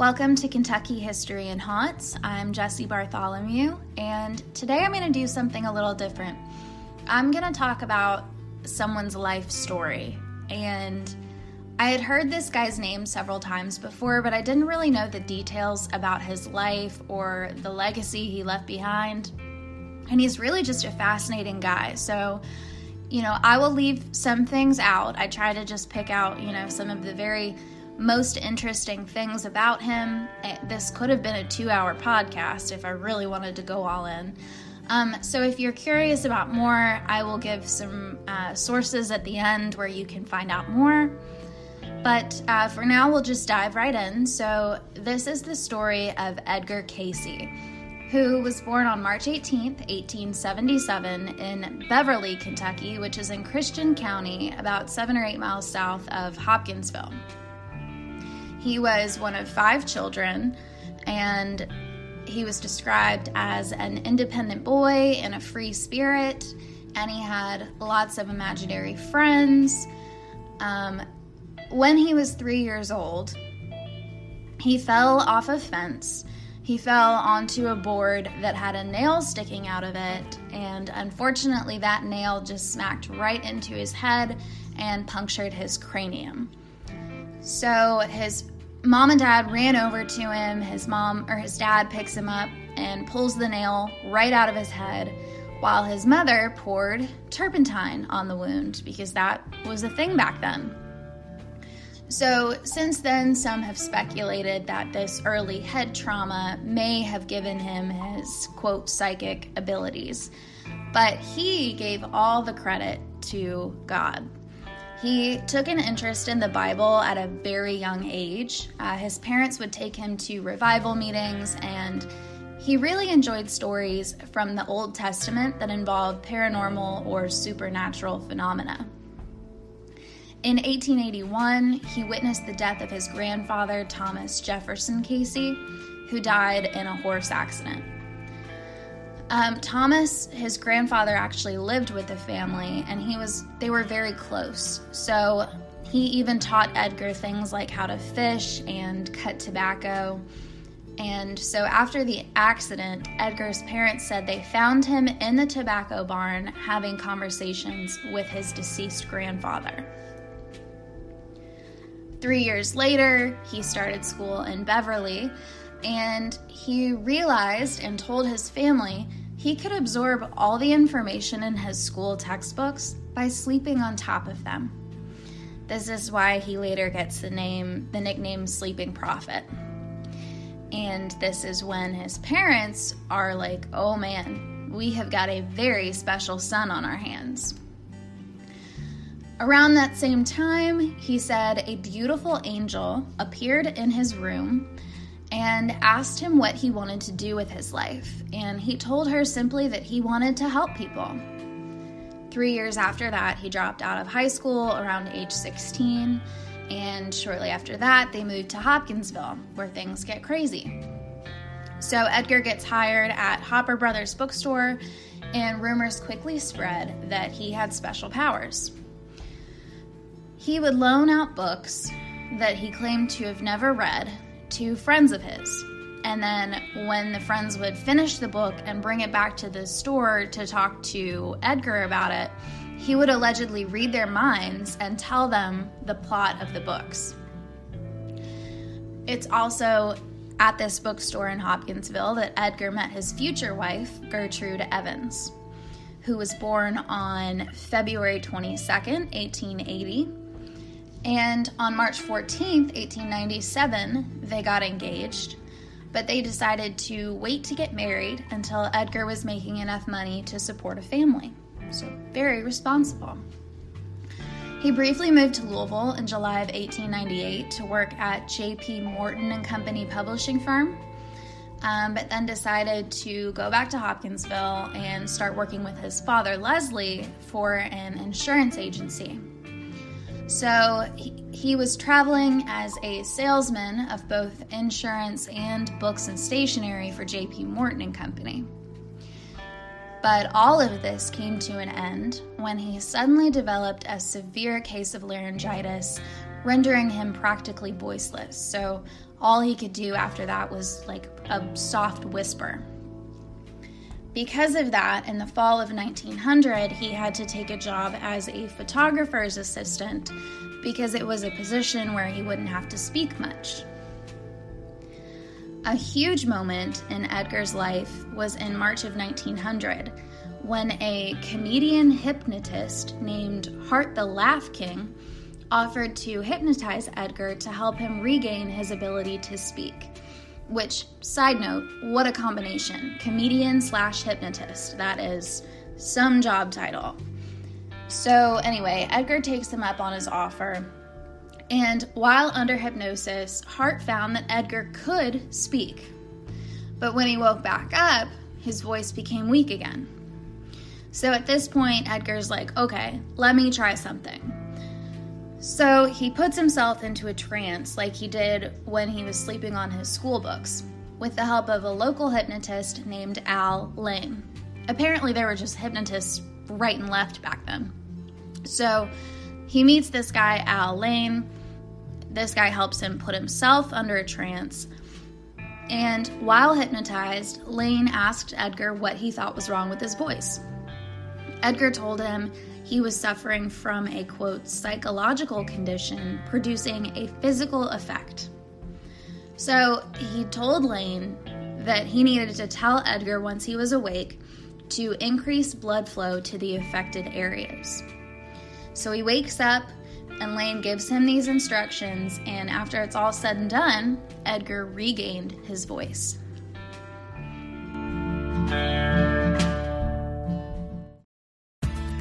Welcome to Kentucky History and Haunts. I'm Jesse Bartholomew, and today I'm going to do something a little different. I'm going to talk about someone's life story. And I had heard this guy's name several times before, but I didn't really know the details about his life or the legacy he left behind. And he's really just a fascinating guy. So, you know, I will leave some things out. I try to just pick out, you know, some of the very most interesting things about him. Eh, this could have been a two hour podcast if I really wanted to go all in. Um, so, if you're curious about more, I will give some uh, sources at the end where you can find out more. But uh, for now, we'll just dive right in. So, this is the story of Edgar Cayce, who was born on March 18th, 1877, in Beverly, Kentucky, which is in Christian County, about seven or eight miles south of Hopkinsville. He was one of five children, and he was described as an independent boy and a free spirit, and he had lots of imaginary friends. Um, when he was three years old, he fell off a fence. He fell onto a board that had a nail sticking out of it, and unfortunately, that nail just smacked right into his head and punctured his cranium. So his mom and dad ran over to him. His mom or his dad picks him up and pulls the nail right out of his head, while his mother poured turpentine on the wound because that was a thing back then. So, since then, some have speculated that this early head trauma may have given him his quote psychic abilities. But he gave all the credit to God. He took an interest in the Bible at a very young age. Uh, his parents would take him to revival meetings, and he really enjoyed stories from the Old Testament that involved paranormal or supernatural phenomena. In 1881, he witnessed the death of his grandfather, Thomas Jefferson Cayce, who died in a horse accident. Um, Thomas, his grandfather, actually lived with the family, and he was they were very close. So he even taught Edgar things like how to fish and cut tobacco. And so after the accident, Edgar's parents said they found him in the tobacco barn having conversations with his deceased grandfather. Three years later, he started school in Beverly, and he realized and told his family he could absorb all the information in his school textbooks by sleeping on top of them. This is why he later gets the name, the nickname Sleeping Prophet. And this is when his parents are like, oh man, we have got a very special son on our hands. Around that same time, he said a beautiful angel appeared in his room and asked him what he wanted to do with his life. And he told her simply that he wanted to help people. Three years after that, he dropped out of high school around age 16. And shortly after that, they moved to Hopkinsville, where things get crazy. So Edgar gets hired at Hopper Brothers bookstore, and rumors quickly spread that he had special powers. He would loan out books that he claimed to have never read to friends of his. And then when the friends would finish the book and bring it back to the store to talk to Edgar about it, he would allegedly read their minds and tell them the plot of the books. It's also at this bookstore in Hopkinsville that Edgar met his future wife, Gertrude Evans, who was born on February 22nd, 1880 and on March 14th, 1897, they got engaged, but they decided to wait to get married until Edgar was making enough money to support a family. So, very responsible. He briefly moved to Louisville in July of 1898 to work at J.P. Morton and Company publishing firm, um, but then decided to go back to Hopkinsville and start working with his father, Leslie, for an insurance agency. So he, he was traveling as a salesman of both insurance and books and stationery for JP Morton and Company. But all of this came to an end when he suddenly developed a severe case of laryngitis, rendering him practically voiceless. So all he could do after that was like a soft whisper. Because of that, in the fall of 1900, he had to take a job as a photographer's assistant because it was a position where he wouldn't have to speak much. A huge moment in Edgar's life was in March of 1900 when a comedian hypnotist named Hart the Laugh King offered to hypnotize Edgar to help him regain his ability to speak. Which, side note, what a combination. Comedian slash hypnotist. That is some job title. So, anyway, Edgar takes him up on his offer and while under hypnosis, Hart found that Edgar could speak. But when he woke back up, his voice became weak again. So at this point, Edgar's like, okay, let me try something. So he puts himself into a trance like he did when he was sleeping on his school books, with the help of a local hypnotist named Al Layne. Apparently, there were just hypnotists right and left back then. So he meets this guy, Al Layne this guy helps him put himself under a trance. And while hypnotized, Layne asked Edgar what he thought was wrong with his voice. Edgar told him he was suffering from a quote psychological condition producing a physical effect. So he told Layne that he needed to tell Edgar once he was awake to increase blood flow to the affected areas. So he wakes up and Layne gives him these instructions, and after it's all said and done, Edgar regained his voice.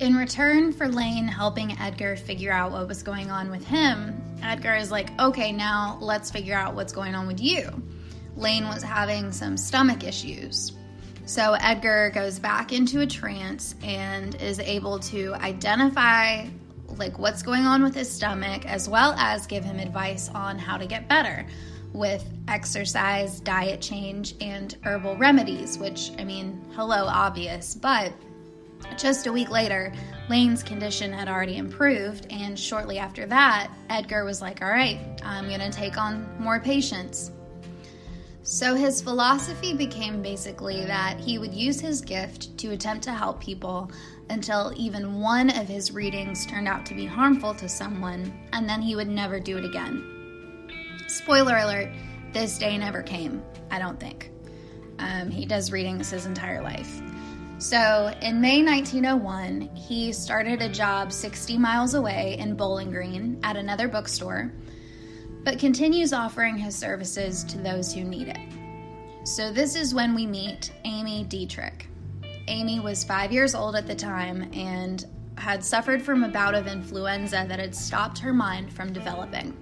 In return for Layne helping Edgar figure out what was going on with him, Edgar is like, okay, now let's figure out what's going on with you. Layne was having some stomach issues. So Edgar goes back into a trance and is able to identify like what's going on with his stomach as well as give him advice on how to get better with exercise, diet change and herbal remedies, which I mean, hello obvious, but just a week later, Layne's condition had already improved, and shortly after that, Edgar was like, All right, I'm gonna take on more patients. So his philosophy became basically that he would use his gift to attempt to help people until even one of his readings turned out to be harmful to someone, and then he would never do it again. Spoiler alert, this day never came, I don't think. Um, he does readings his entire life. So in May 1901, he started a job 60 miles away in Bowling Green at another bookstore but continues offering his services to those who need it. So, this is when we meet Amy Dietrich. Amy was five years old at the time and had suffered from a bout of influenza that had stopped her mind from developing.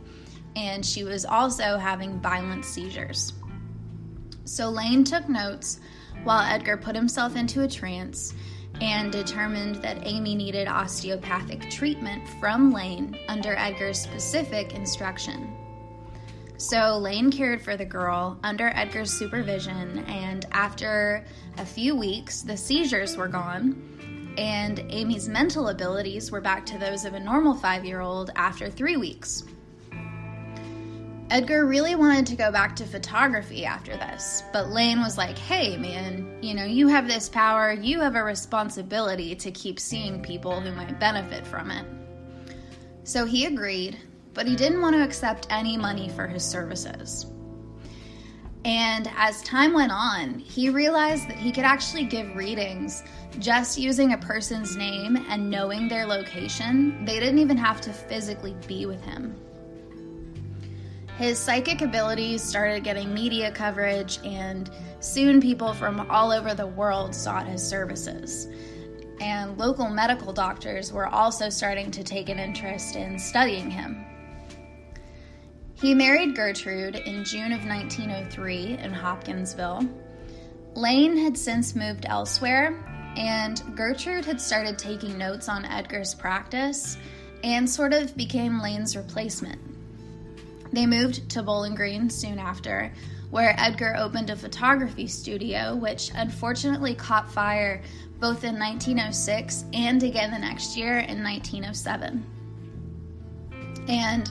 And she was also having violent seizures. So, Layne took notes while Edgar put himself into a trance and determined that Amy needed osteopathic treatment from Layne under Edgar's specific instruction. So Layne cared for the girl under Edgar's supervision, and after a few weeks, the seizures were gone, and Amy's mental abilities were back to those of a normal five year old after three weeks. Edgar really wanted to go back to photography after this, but Layne was like, hey man, you know, you have this power, you have a responsibility to keep seeing people who might benefit from it. So he agreed, but he didn't want to accept any money for his services. And as time went on, he realized that he could actually give readings just using a person's name and knowing their location. They didn't even have to physically be with him. His psychic abilities started getting media coverage, and soon people from all over the world sought his services. And local medical doctors were also starting to take an interest in studying him. He married Gertrude in June of 1903 in Hopkinsville. Layne had since moved elsewhere, and Gertrude had started taking notes on Edgar's practice and sort of became Layne's replacement. They moved to Bowling Green soon after, where Edgar opened a photography studio, which unfortunately caught fire both in 1906 and again the next year in 1907. And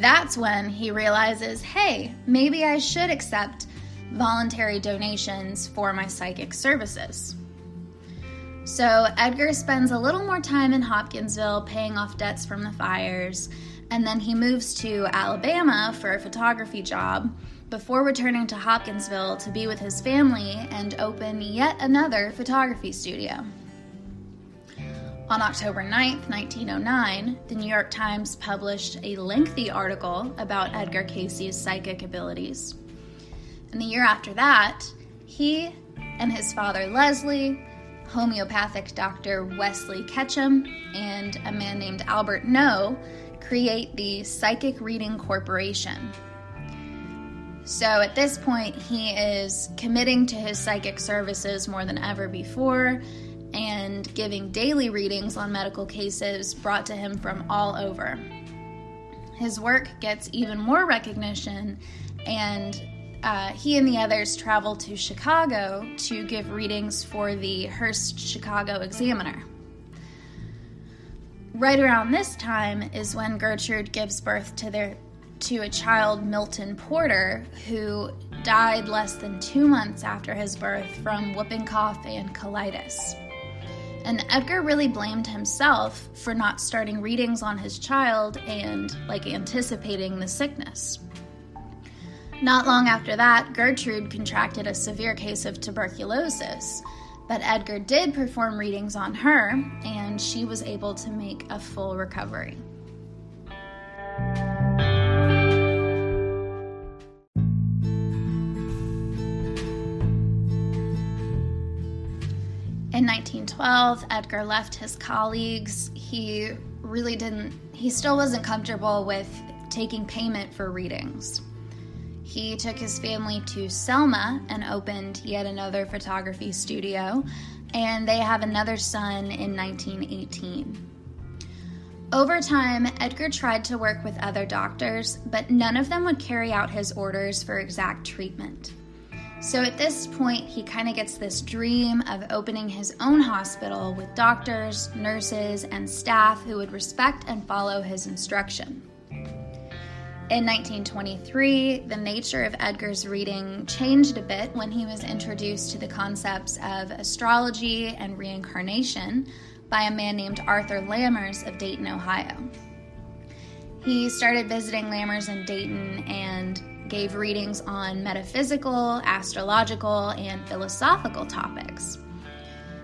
that's when he realizes hey, maybe I should accept voluntary donations for my psychic services. So Edgar spends a little more time in Hopkinsville paying off debts from the fires, and then he moves to Alabama for a photography job before returning to Hopkinsville to be with his family and open yet another photography studio. On October 9, 1909, the New York Times published a lengthy article about Edgar Cayce's psychic abilities. And the year after that, he and his father Leslie, homeopathic doctor Wesley Ketchum, and a man named Albert No create the Psychic Reading Corporation. So at this point, he is committing to his psychic services more than ever before and giving daily readings on medical cases brought to him from all over. His work gets even more recognition, and uh, he and the others travel to Chicago to give readings for the Hearst Chicago Examiner. Right around this time is when Gertrude gives birth to their to a child, Milton Porter, who died less than two months after his birth from whooping cough and colitis. And Edgar really blamed himself for not starting readings on his child and like anticipating the sickness. Not long after that, Gertrude contracted a severe case of tuberculosis, but Edgar did perform readings on her, and she was able to make a full recovery. In 1912, Edgar left his colleagues. He really didn't, he still wasn't comfortable with taking payment for readings. He took his family to Selma and opened yet another photography studio, and they have another son in 1918. Over time, Edgar tried to work with other doctors, but none of them would carry out his orders for exact treatment. So at this point, he kind of gets this dream of opening his own hospital with doctors, nurses, and staff who would respect and follow his instruction. In 1923, the nature of Edgar's reading changed a bit when he was introduced to the concepts of astrology and reincarnation by a man named Arthur Lammers of Dayton, Ohio. He started visiting Lammers in Dayton and gave readings on metaphysical, astrological, and philosophical topics.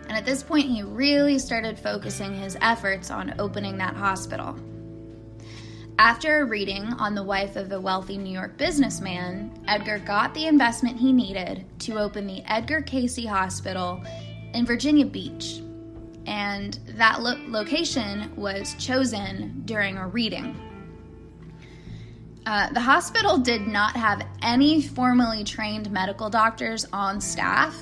And at this point, he really started focusing his efforts on opening that hospital. After a reading on the wife of a wealthy New York businessman, Edgar got the investment he needed to open the Edgar Cayce Hospital in Virginia Beach. And that lo- location was chosen during a reading. Uh, the hospital did not have any formally trained medical doctors on staff,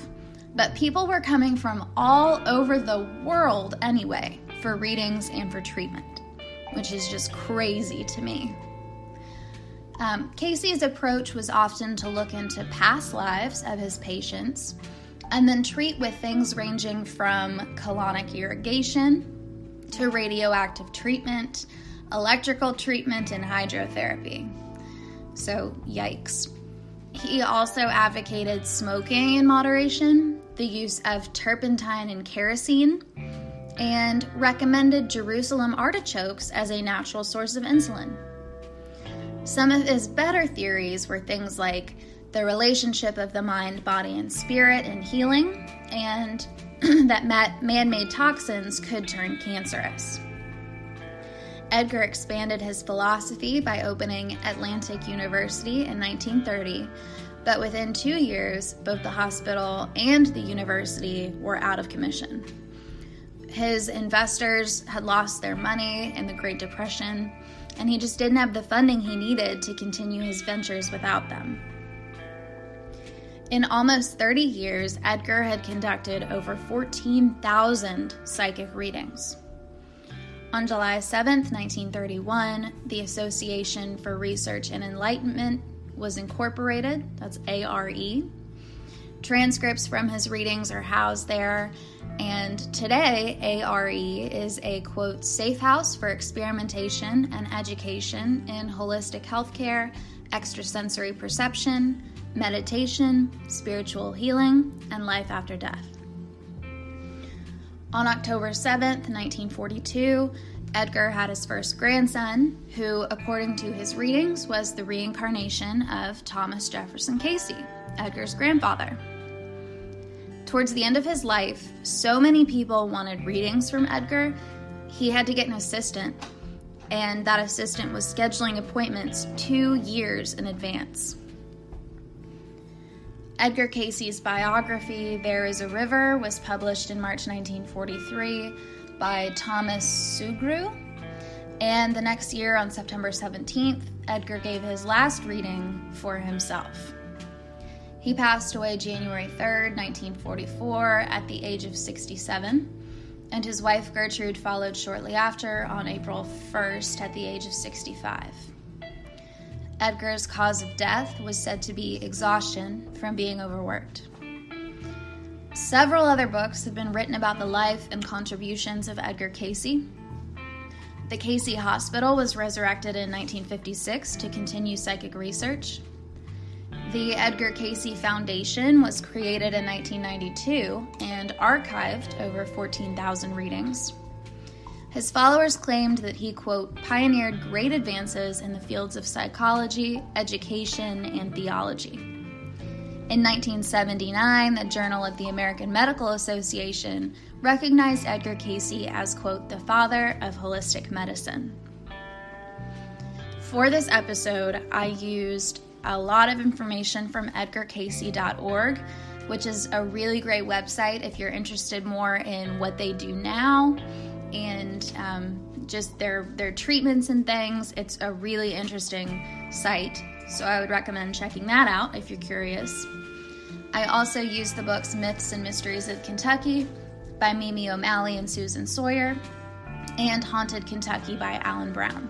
but people were coming from all over the world anyway for readings and for treatment which is just crazy to me. Um, Cayce's approach was often to look into past lives of his patients and then treat with things ranging from colonic irrigation to radioactive treatment, electrical treatment, and hydrotherapy. So, yikes. He also advocated smoking in moderation, the use of turpentine and kerosene, and recommended Jerusalem artichokes as a natural source of insulin. Some of his better theories were things like the relationship of the mind, body, and spirit in healing, and that man made toxins could turn cancerous. Edgar expanded his philosophy by opening Atlantic University in 1930, but within two years, both the hospital and the university were out of commission. His investors had lost their money in the Great Depression, and he just didn't have the funding he needed to continue his ventures without them. In almost 30 years, Edgar had conducted over 14,000 psychic readings. On July 7, 1931, the Association for Research and Enlightenment was incorporated. That's ARE. Transcripts from his readings are housed there, and today ARE is a quote safe house for experimentation and education in holistic healthcare, extrasensory perception, meditation, spiritual healing, and life after death. On October 7th, 1942, Edgar had his first grandson, who, according to his readings, was the reincarnation of Thomas Jefferson Cayce, Edgar's grandfather. Towards the end of his life, so many people wanted readings from Edgar, he had to get an assistant, and that assistant was scheduling appointments two years in advance. Edgar Cayce's biography, There is a River, was published in March 1943 by Thomas Sugrue. And the next year, on September 17th, Edgar gave his last reading for himself. He passed away January 3rd, 1944, at the age of 67, and his wife Gertrude followed shortly after on April 1st at the age of 65. Edgar's cause of death was said to be exhaustion from being overworked. Several other books have been written about the life and contributions of Edgar Cayce. The Cayce Hospital was resurrected in 1956 to continue psychic research. The Edgar Cayce Foundation was created in 1992 and archived over 14,000 readings. His followers claimed that he, quote, pioneered great advances in the fields of psychology, education, and theology. In 1979, the Journal of the American Medical Association recognized Edgar Cayce as, quote, the father of holistic medicine. For this episode, I used a lot of information from edgarcayce.org, which is a really great website if you're interested more in what they do now and um, just their their treatments and things. It's a really interesting site, so I would recommend checking that out if you're curious. I also use the books Myths and Mysteries of Kentucky by Mimi O'Malley and Susan Sawyer, and Haunted Kentucky by Alan Brown.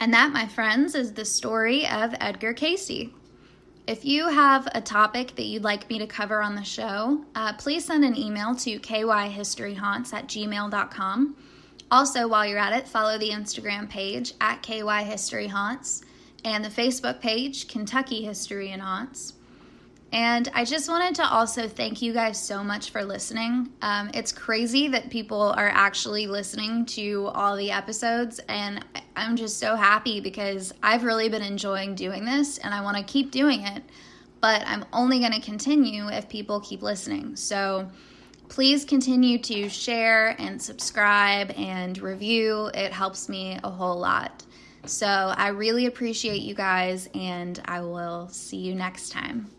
And that, my friends, is the story of Edgar Cayce. If you have a topic that you'd like me to cover on the show, uh, please send an email to kyhistoryhaunts at gmail.com. Also, while you're at it, follow the Instagram page at kyhistoryhaunts and the Facebook page, Kentucky History and Haunts. And I just wanted to also thank you guys so much for listening. Um, it's crazy that people are actually listening to all the episodes, and I'm just so happy because I've really been enjoying doing this and I want to keep doing it. But I'm only going to continue if people keep listening. So please continue to share and subscribe and review, it helps me a whole lot. So I really appreciate you guys, and I will see you next time.